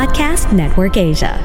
Podcast Network Asia.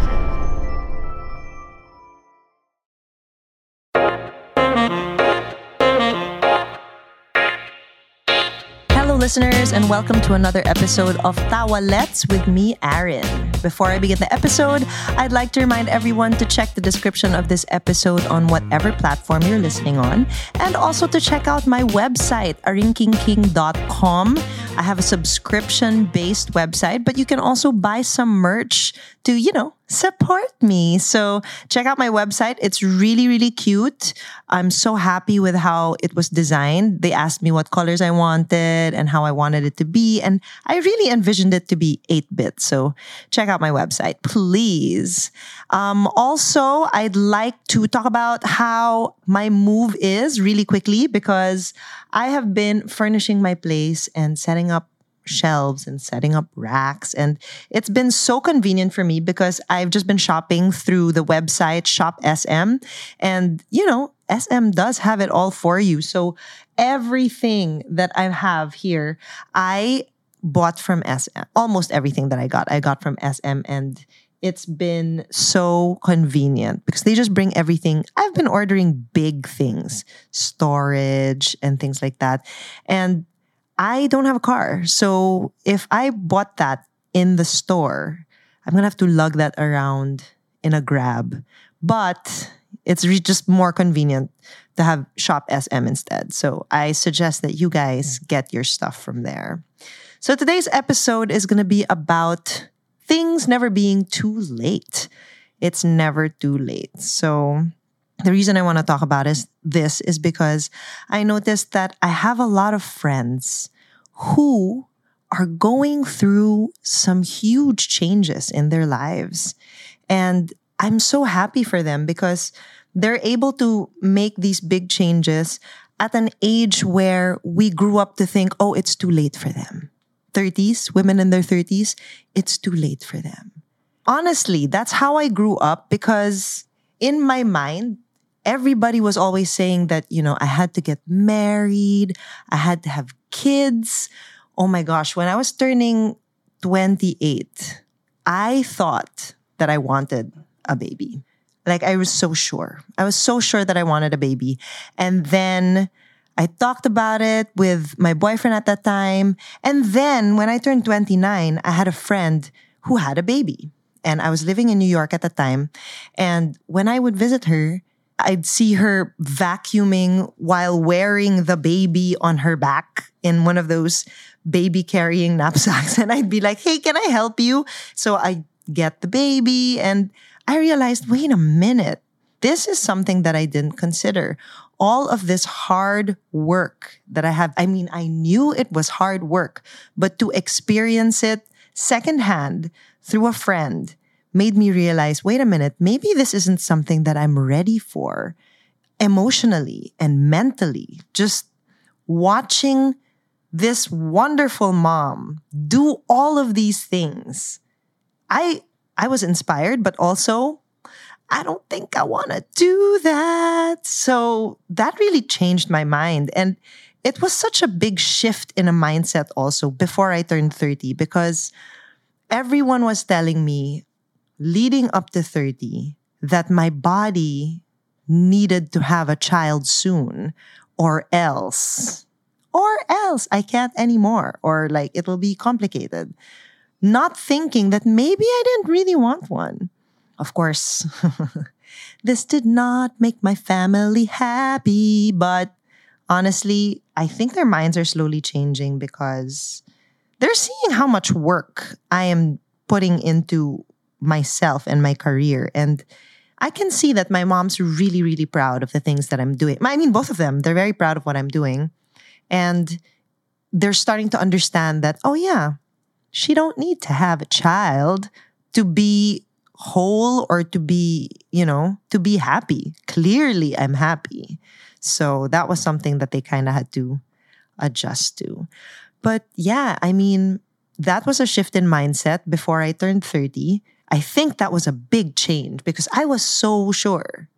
Hello, listeners, and welcome to another episode of Tawalets with me, Aaron. Before I begin the episode, I'd like to remind everyone to check the description of this episode on whatever platform you're listening on, and also to check out my website, arinkingking.com. I have a subscription based website, but you can also buy some merch to, you know, support me. So check out my website. It's really, really cute. I'm so happy with how it was designed. They asked me what colors I wanted and how I wanted it to be. And I really envisioned it to be 8 bit. So check out my website, please. Um, also, I'd like to talk about how my move is really quickly because I have been furnishing my place and setting up shelves and setting up racks. And it's been so convenient for me because I've just been shopping through the website Shop SM. And, you know, SM does have it all for you. So everything that I have here, I bought from SM. Almost everything that I got, I got from SM. And it's been so convenient because they just bring everything. I've been ordering big things, storage and things like that. And I don't have a car. So if I bought that in the store, I'm going to have to lug that around in a grab. But it's re- just more convenient to have Shop SM instead. So I suggest that you guys get your stuff from there. So today's episode is going to be about things never being too late. It's never too late. So the reason I want to talk about is this is because I noticed that I have a lot of friends who are going through some huge changes in their lives. And I'm so happy for them because they're able to make these big changes at an age where we grew up to think, oh, it's too late for them. 30s, women in their 30s, it's too late for them. Honestly, that's how I grew up because in my mind, everybody was always saying that, you know, I had to get married, I had to have kids. Oh my gosh, when I was turning 28, I thought that I wanted a baby. Like I was so sure. I was so sure that I wanted a baby. And then I talked about it with my boyfriend at that time. And then when I turned 29, I had a friend who had a baby. And I was living in New York at the time. And when I would visit her, I'd see her vacuuming while wearing the baby on her back in one of those baby carrying knapsacks. And I'd be like, hey, can I help you? So I get the baby and I realized, wait a minute, this is something that I didn't consider. All of this hard work that I have, I mean, I knew it was hard work, but to experience it secondhand through a friend made me realize wait a minute, maybe this isn't something that I'm ready for emotionally and mentally. Just watching this wonderful mom do all of these things. I I was inspired, but also I don't think I want to do that. So that really changed my mind and it was such a big shift in a mindset also before I turned 30 because everyone was telling me leading up to 30 that my body needed to have a child soon or else or else I can't anymore or like it'll be complicated. Not thinking that maybe I didn't really want one. Of course this did not make my family happy but honestly I think their minds are slowly changing because they're seeing how much work I am putting into myself and my career. And I can see that my mom's really, really proud of the things that I'm doing. I mean, both of them, they're very proud of what I'm doing. And they're starting to understand that, oh, yeah, she don't need to have a child to be whole or to be, you know, to be happy. Clearly, I'm happy. So that was something that they kind of had to adjust to. But yeah, I mean, that was a shift in mindset before I turned 30. I think that was a big change because I was so sure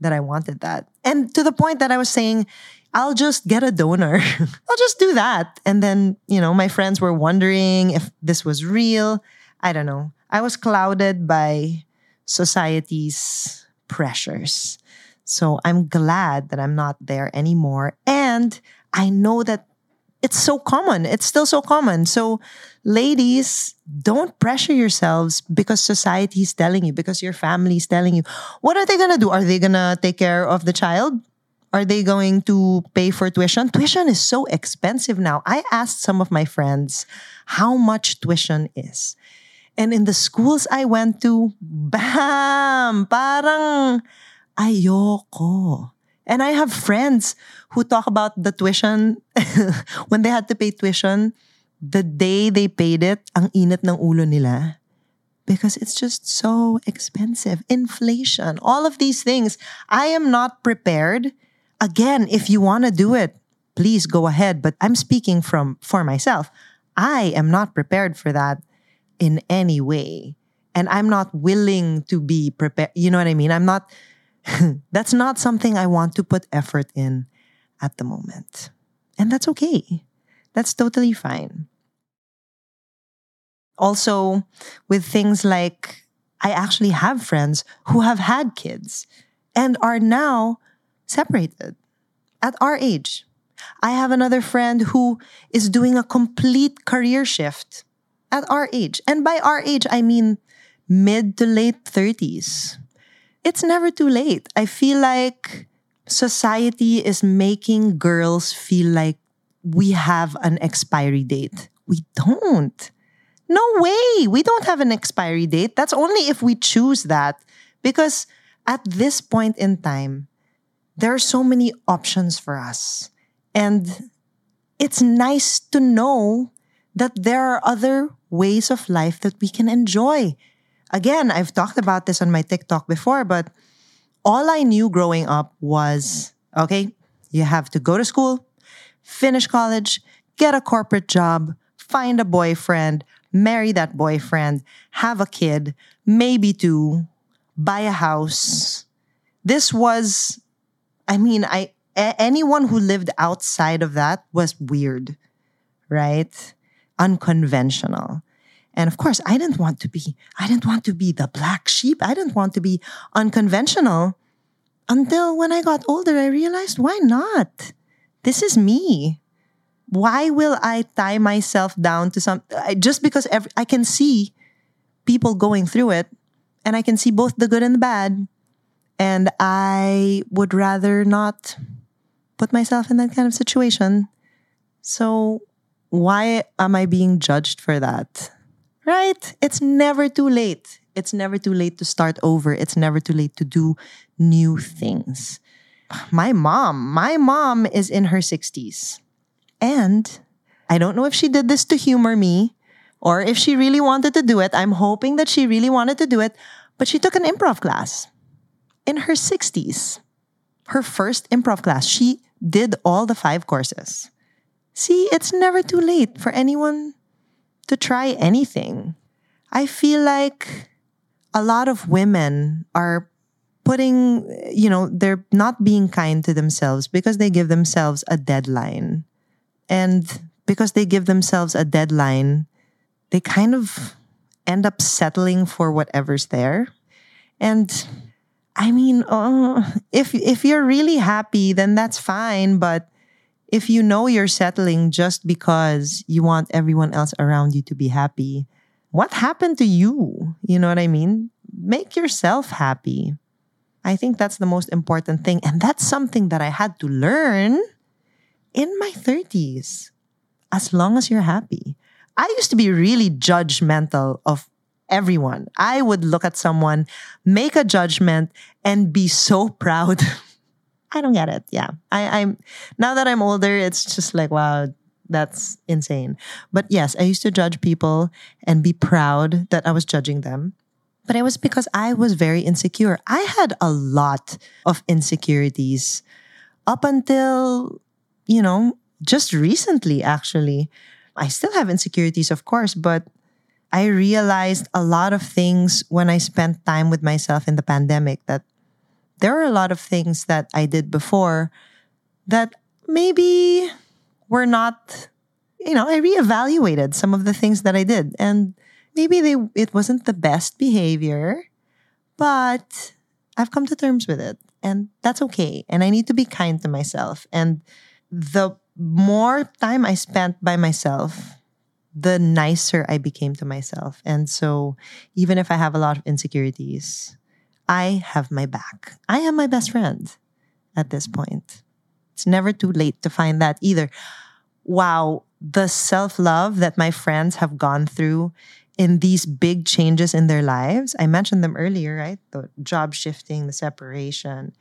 that I wanted that. And to the point that I was saying, I'll just get a donor. I'll just do that. And then, you know, my friends were wondering if this was real. I don't know. I was clouded by society's pressures. So I'm glad that I'm not there anymore. And I know that it's so common. It's still so common. So, ladies, don't pressure yourselves because society is telling you, because your family is telling you. What are they going to do? Are they going to take care of the child? Are they going to pay for tuition? Tuition is so expensive now. I asked some of my friends how much tuition is. And in the schools I went to, bam, parang ayoko. And I have friends who talk about the tuition when they had to pay tuition. The day they paid it, ang init ng ulo nila. Because it's just so expensive. Inflation, all of these things. I am not prepared. Again, if you want to do it, please go ahead. But I'm speaking from for myself. I am not prepared for that in any way. And I'm not willing to be prepared. You know what I mean? I'm not that's not something I want to put effort in at the moment. And that's okay. That's totally fine. Also, with things like I actually have friends who have had kids and are now separated at our age. I have another friend who is doing a complete career shift at our age. And by our age, I mean mid to late 30s it's never too late. I feel like society is making girls feel like we have an expiry date. We don't. No way. We don't have an expiry date. That's only if we choose that. Because at this point in time, there are so many options for us. And it's nice to know that there are other ways of life that we can enjoy again, I've talked about this on my TikTok before, but all I knew growing up was okay, you have to go to school, finish college, get a corporate job, find a boyfriend, marry that boyfriend, have a kid, maybe two, buy a house. This was, I mean, I anyone who lived outside of that was weird, right? Unconventional. And of course, I didn't want to be, I didn't want to be the black sheep. I didn't want to be unconventional. Until when I got older, I realized why not? This is me. Why will I tie myself down to some, just because every, I can see people going through it and I can see both the good and the bad. And I would rather not put myself in that kind of situation. So, why am I being judged for that? Right? It's never too late. It's never too late to start over. It's never too late to do new things. My mom, my mom is in her 60s. And I don't know if she did this to humor me or if she really wanted to do it. I'm hoping that she really wanted to do it, but she took an improv class in her 60s. Her first improv class. She did all the five courses. See, it's never too late for anyone to try anything. I feel like a lot of women are putting, you know, they're not being kind to themselves because they give themselves a deadline. And because they give themselves a deadline, they kind of end up settling for whatever's there. And I mean, uh, if if you're really happy, then that's fine. But if you know you're settling just because you want everyone else around you to be happy, what happened to you? You know what I mean? Make yourself happy. I think that's the most important thing. And that's something that I had to learn in my 30s. As long as you're happy. I used to be really judgmental of everyone. I would look at someone, make a judgment, and be so proud I don't get it. Yeah. I, I'm now that I'm older, it's just like, wow, that's insane. But yes, I used to judge people and be proud that I was judging them. But it was because I was very insecure. I had a lot of insecurities up until, you know, just recently, actually. I still have insecurities, of course, but I realized a lot of things when I spent time with myself in the pandemic that there are a lot of things that I did before that maybe were not, you know, I reevaluated some of the things that I did. And maybe they it wasn't the best behavior, but I've come to terms with it and that's okay. And I need to be kind to myself. And the more time I spent by myself, the nicer I became to myself. And so even if I have a lot of insecurities, I have my back. I am my best friend at this point. It's never too late to find that either. Wow, the self love that my friends have gone through in these big changes in their lives. I mentioned them earlier, right? The job shifting, the separation.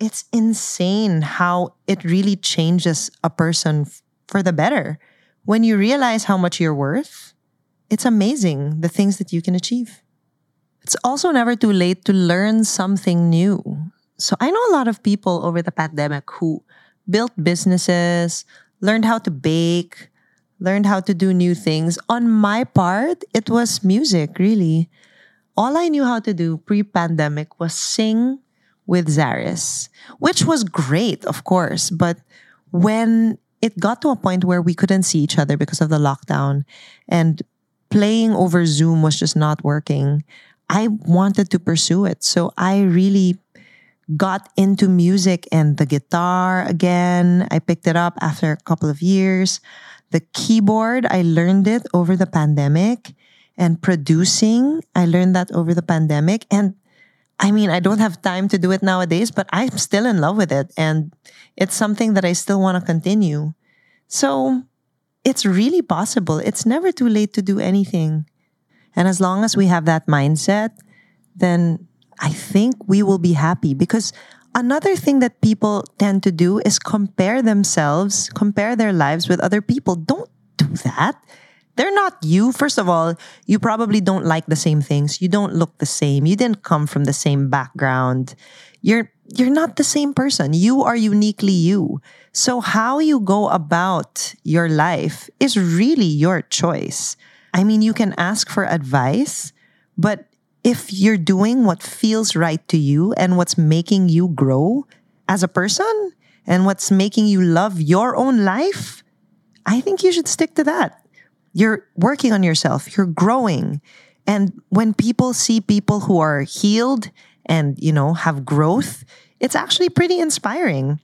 It's insane how it really changes a person f- for the better. When you realize how much you're worth, it's amazing the things that you can achieve. It's also never too late to learn something new. So I know a lot of people over the pandemic who built businesses, learned how to bake, learned how to do new things. On my part, it was music, really. All I knew how to do pre pandemic was sing with Zaris, which was great, of course. But when it got to a point where we couldn't see each other because of the lockdown and playing over Zoom was just not working, I wanted to pursue it. So I really got into music and the guitar again. I picked it up after a couple of years. The keyboard, I learned it over the pandemic. And producing, I learned that over the pandemic. And I mean, I don't have time to do it nowadays, but I'm still in love with it. And it's something that I still want to continue. So it's really possible. It's never too late to do anything. And as long as we have that mindset, then I think we will be happy because another thing that people tend to do is compare themselves, compare their lives with other people. Don't do that. They're not you. First of all, you probably don't like the same things. You don't look the same. You didn't come from the same background. You're you're not the same person. You are uniquely you. So how you go about your life is really your choice. I mean, you can ask for advice, but if you're doing what feels right to you and what's making you grow as a person and what's making you love your own life, I think you should stick to that. You're working on yourself, you're growing. And when people see people who are healed and, you know, have growth, it's actually pretty inspiring.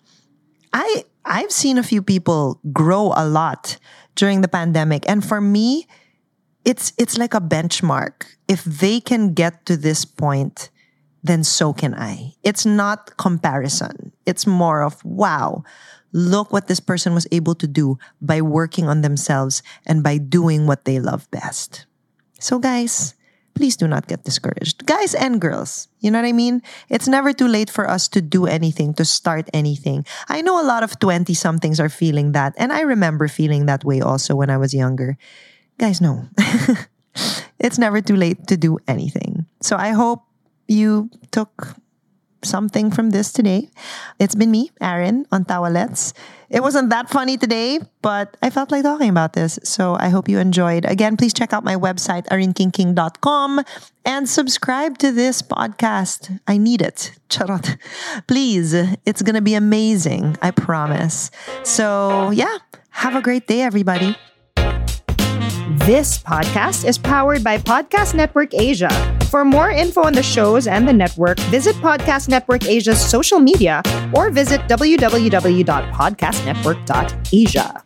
I I've seen a few people grow a lot during the pandemic and for me, it's it's like a benchmark. If they can get to this point, then so can I. It's not comparison. It's more of wow, look what this person was able to do by working on themselves and by doing what they love best. So guys, please do not get discouraged. Guys and girls, you know what I mean? It's never too late for us to do anything, to start anything. I know a lot of 20 somethings are feeling that, and I remember feeling that way also when I was younger guys, no. it's never too late to do anything. So I hope you took something from this today. It's been me, Aaron, on Tawalets. It wasn't that funny today, but I felt like talking about this. So I hope you enjoyed. Again, please check out my website, arinkingking.com, and subscribe to this podcast. I need it. Charot. Please. It's going to be amazing. I promise. So, yeah, have a great day, everybody. This podcast is powered by Podcast Network Asia. For more info on the shows and the network, visit Podcast Network Asia's social media or visit www.podcastnetwork.asia.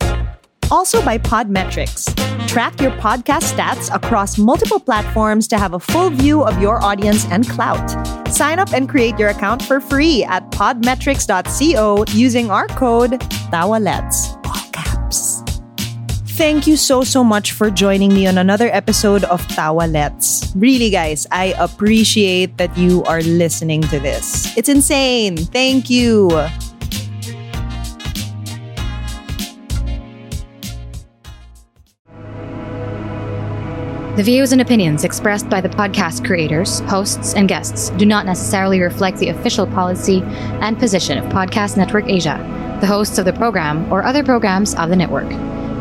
Also by Podmetrics. Track your podcast stats across multiple platforms to have a full view of your audience and clout. Sign up and create your account for free at podmetrics.co using our code TAWALETS. Thank you so, so much for joining me on another episode of Tawalets. Really, guys, I appreciate that you are listening to this. It's insane. Thank you. The views and opinions expressed by the podcast creators, hosts, and guests do not necessarily reflect the official policy and position of Podcast Network Asia, the hosts of the program, or other programs of the network.